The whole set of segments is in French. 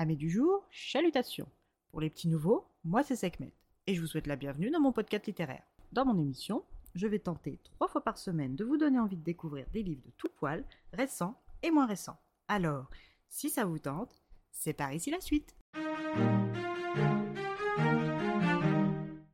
Amis du jour, chalutations. Pour les petits nouveaux, moi c'est Sekhmet et je vous souhaite la bienvenue dans mon podcast littéraire. Dans mon émission, je vais tenter trois fois par semaine de vous donner envie de découvrir des livres de tout poil, récents et moins récents. Alors, si ça vous tente, c'est par ici la suite.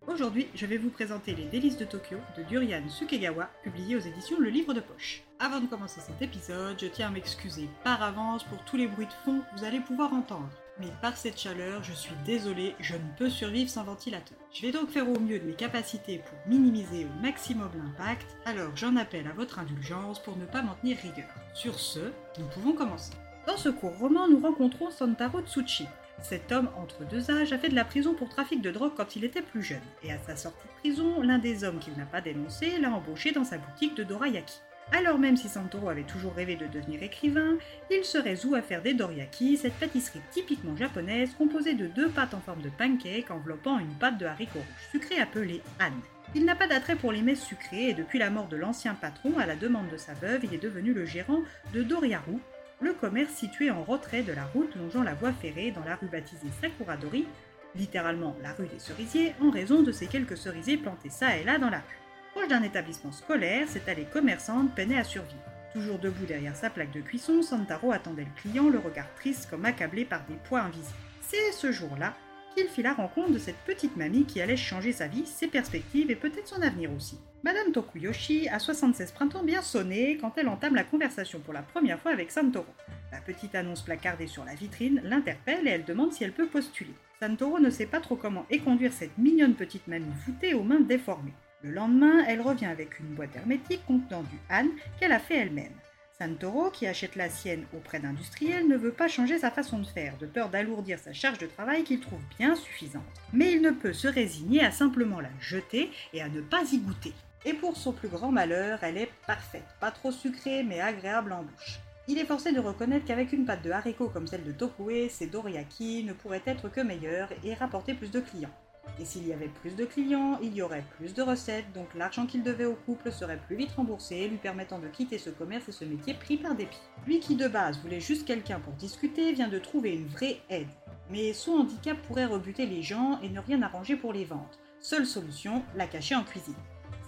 Aujourd'hui, je vais vous présenter Les délices de Tokyo de Durian Sukegawa, publié aux éditions Le Livre de Poche. Avant de commencer cet épisode, je tiens à m'excuser par avance pour tous les bruits de fond que vous allez pouvoir entendre. Mais par cette chaleur, je suis désolée, je ne peux survivre sans ventilateur. Je vais donc faire au mieux de mes capacités pour minimiser au maximum l'impact, alors j'en appelle à votre indulgence pour ne pas m'en tenir rigueur. Sur ce, nous pouvons commencer. Dans ce court roman, nous rencontrons Santaro Tsuchi, cet homme entre deux âges a fait de la prison pour trafic de drogue quand il était plus jeune, et à sa sortie de prison, l'un des hommes qu'il n'a pas dénoncé l'a embauché dans sa boutique de dorayaki. Alors même si Santoro avait toujours rêvé de devenir écrivain, il se résout à faire des dorayaki, cette pâtisserie typiquement japonaise composée de deux pâtes en forme de pancake enveloppant une pâte de haricots rouges sucrés appelée Han. Il n'a pas d'attrait pour les mets sucrées et depuis la mort de l'ancien patron, à la demande de sa veuve, il est devenu le gérant de Doriaru, le commerce situé en retrait de la route longeant la voie ferrée dans la rue baptisée Sakuradori, littéralement la rue des cerisiers, en raison de ces quelques cerisiers plantés ça et là dans la rue. Proche d'un établissement scolaire, cette allée commerçante peinait à survivre. Toujours debout derrière sa plaque de cuisson, Santaro attendait le client, le regard triste comme accablé par des poids invisibles. C'est ce jour-là qu'il fit la rencontre de cette petite mamie qui allait changer sa vie, ses perspectives et peut-être son avenir aussi. Madame Tokuyoshi a 76 printemps bien sonné quand elle entame la conversation pour la première fois avec Santoro. La petite annonce placardée sur la vitrine l'interpelle et elle demande si elle peut postuler. Santoro ne sait pas trop comment éconduire cette mignonne petite mamie voûtée aux mains déformées. Le lendemain, elle revient avec une boîte hermétique contenant du Han qu'elle a fait elle-même. Santoro, qui achète la sienne auprès d'industriels, ne veut pas changer sa façon de faire, de peur d'alourdir sa charge de travail qu'il trouve bien suffisante. Mais il ne peut se résigner à simplement la jeter et à ne pas y goûter. Et pour son plus grand malheur, elle est parfaite, pas trop sucrée mais agréable en bouche. Il est forcé de reconnaître qu'avec une pâte de haricots comme celle de Tokue, ses doriyaki ne pourraient être que meilleurs et rapporter plus de clients. Et s'il y avait plus de clients, il y aurait plus de recettes, donc l'argent qu'il devait au couple serait plus vite remboursé, lui permettant de quitter ce commerce et ce métier pris par dépit. Lui qui de base voulait juste quelqu'un pour discuter, vient de trouver une vraie aide. Mais son handicap pourrait rebuter les gens et ne rien arranger pour les ventes. Seule solution, la cacher en cuisine.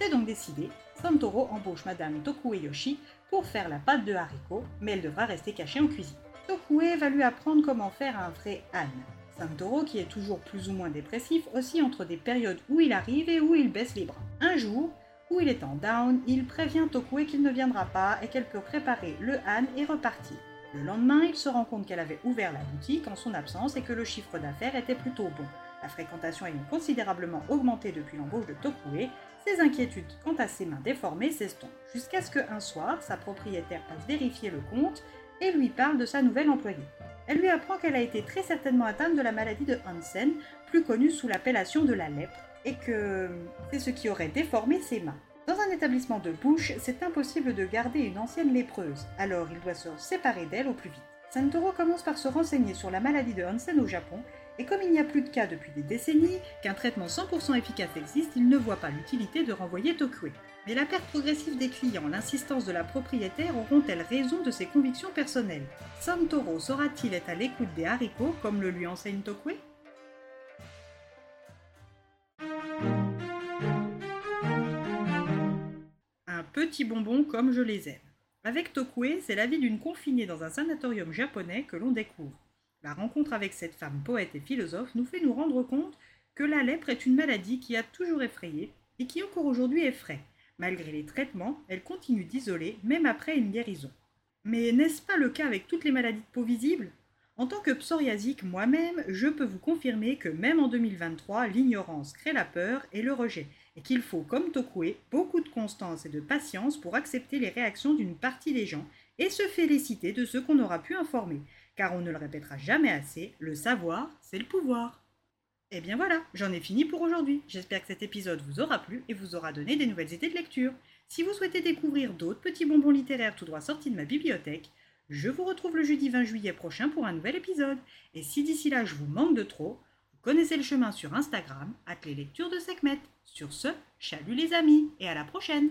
C'est donc décidé, Santoro embauche Madame Yoshi pour faire la pâte de haricots, mais elle devra rester cachée en cuisine. Tokue va lui apprendre comment faire un vrai âne. Santoro, qui est toujours plus ou moins dépressif, aussi entre des périodes où il arrive et où il baisse les bras. Un jour, où il est en down, il prévient Tokue qu'il ne viendra pas et qu'elle peut préparer le Han et repartir. Le lendemain, il se rend compte qu'elle avait ouvert la boutique en son absence et que le chiffre d'affaires était plutôt bon. La fréquentation ayant considérablement augmenté depuis l'embauche de Tokue, ses inquiétudes quant à ses mains déformées s'estompent, jusqu'à ce qu'un soir, sa propriétaire passe vérifier le compte et lui parle de sa nouvelle employée. Elle lui apprend qu'elle a été très certainement atteinte de la maladie de Hansen, plus connue sous l'appellation de la lèpre, et que c'est ce qui aurait déformé ses mains. Dans un établissement de bouche, c'est impossible de garder une ancienne lépreuse, alors il doit se séparer d'elle au plus vite. Santoro commence par se renseigner sur la maladie de Hansen au Japon, et comme il n'y a plus de cas depuis des décennies, qu'un traitement 100% efficace existe, il ne voit pas l'utilité de renvoyer Tokue. Mais la perte progressive des clients, l'insistance de la propriétaire auront-elles raison de ses convictions personnelles? Santoro saura-t-il être à l'écoute des haricots comme le lui enseigne Tokue Un petit bonbon comme je les aime. Avec Tokue, c'est la vie d'une confinée dans un sanatorium japonais que l'on découvre. La rencontre avec cette femme poète et philosophe nous fait nous rendre compte que la lèpre est une maladie qui a toujours effrayé et qui encore aujourd'hui effraie. Malgré les traitements, elle continue d'isoler, même après une guérison. Mais n'est-ce pas le cas avec toutes les maladies de peau visible En tant que psoriasique moi-même, je peux vous confirmer que même en 2023, l'ignorance crée la peur et le rejet, et qu'il faut, comme Tokue, beaucoup de constance et de patience pour accepter les réactions d'une partie des gens et se féliciter de ceux qu'on aura pu informer, car on ne le répétera jamais assez, le savoir, c'est le pouvoir. Et eh bien voilà, j'en ai fini pour aujourd'hui. J'espère que cet épisode vous aura plu et vous aura donné des nouvelles idées de lecture. Si vous souhaitez découvrir d'autres petits bonbons littéraires tout droit sortis de ma bibliothèque, je vous retrouve le jeudi 20 juillet prochain pour un nouvel épisode. Et si d'ici là je vous manque de trop, vous connaissez le chemin sur Instagram, at les lectures de Sekhmet. Sur ce, chalut les amis et à la prochaine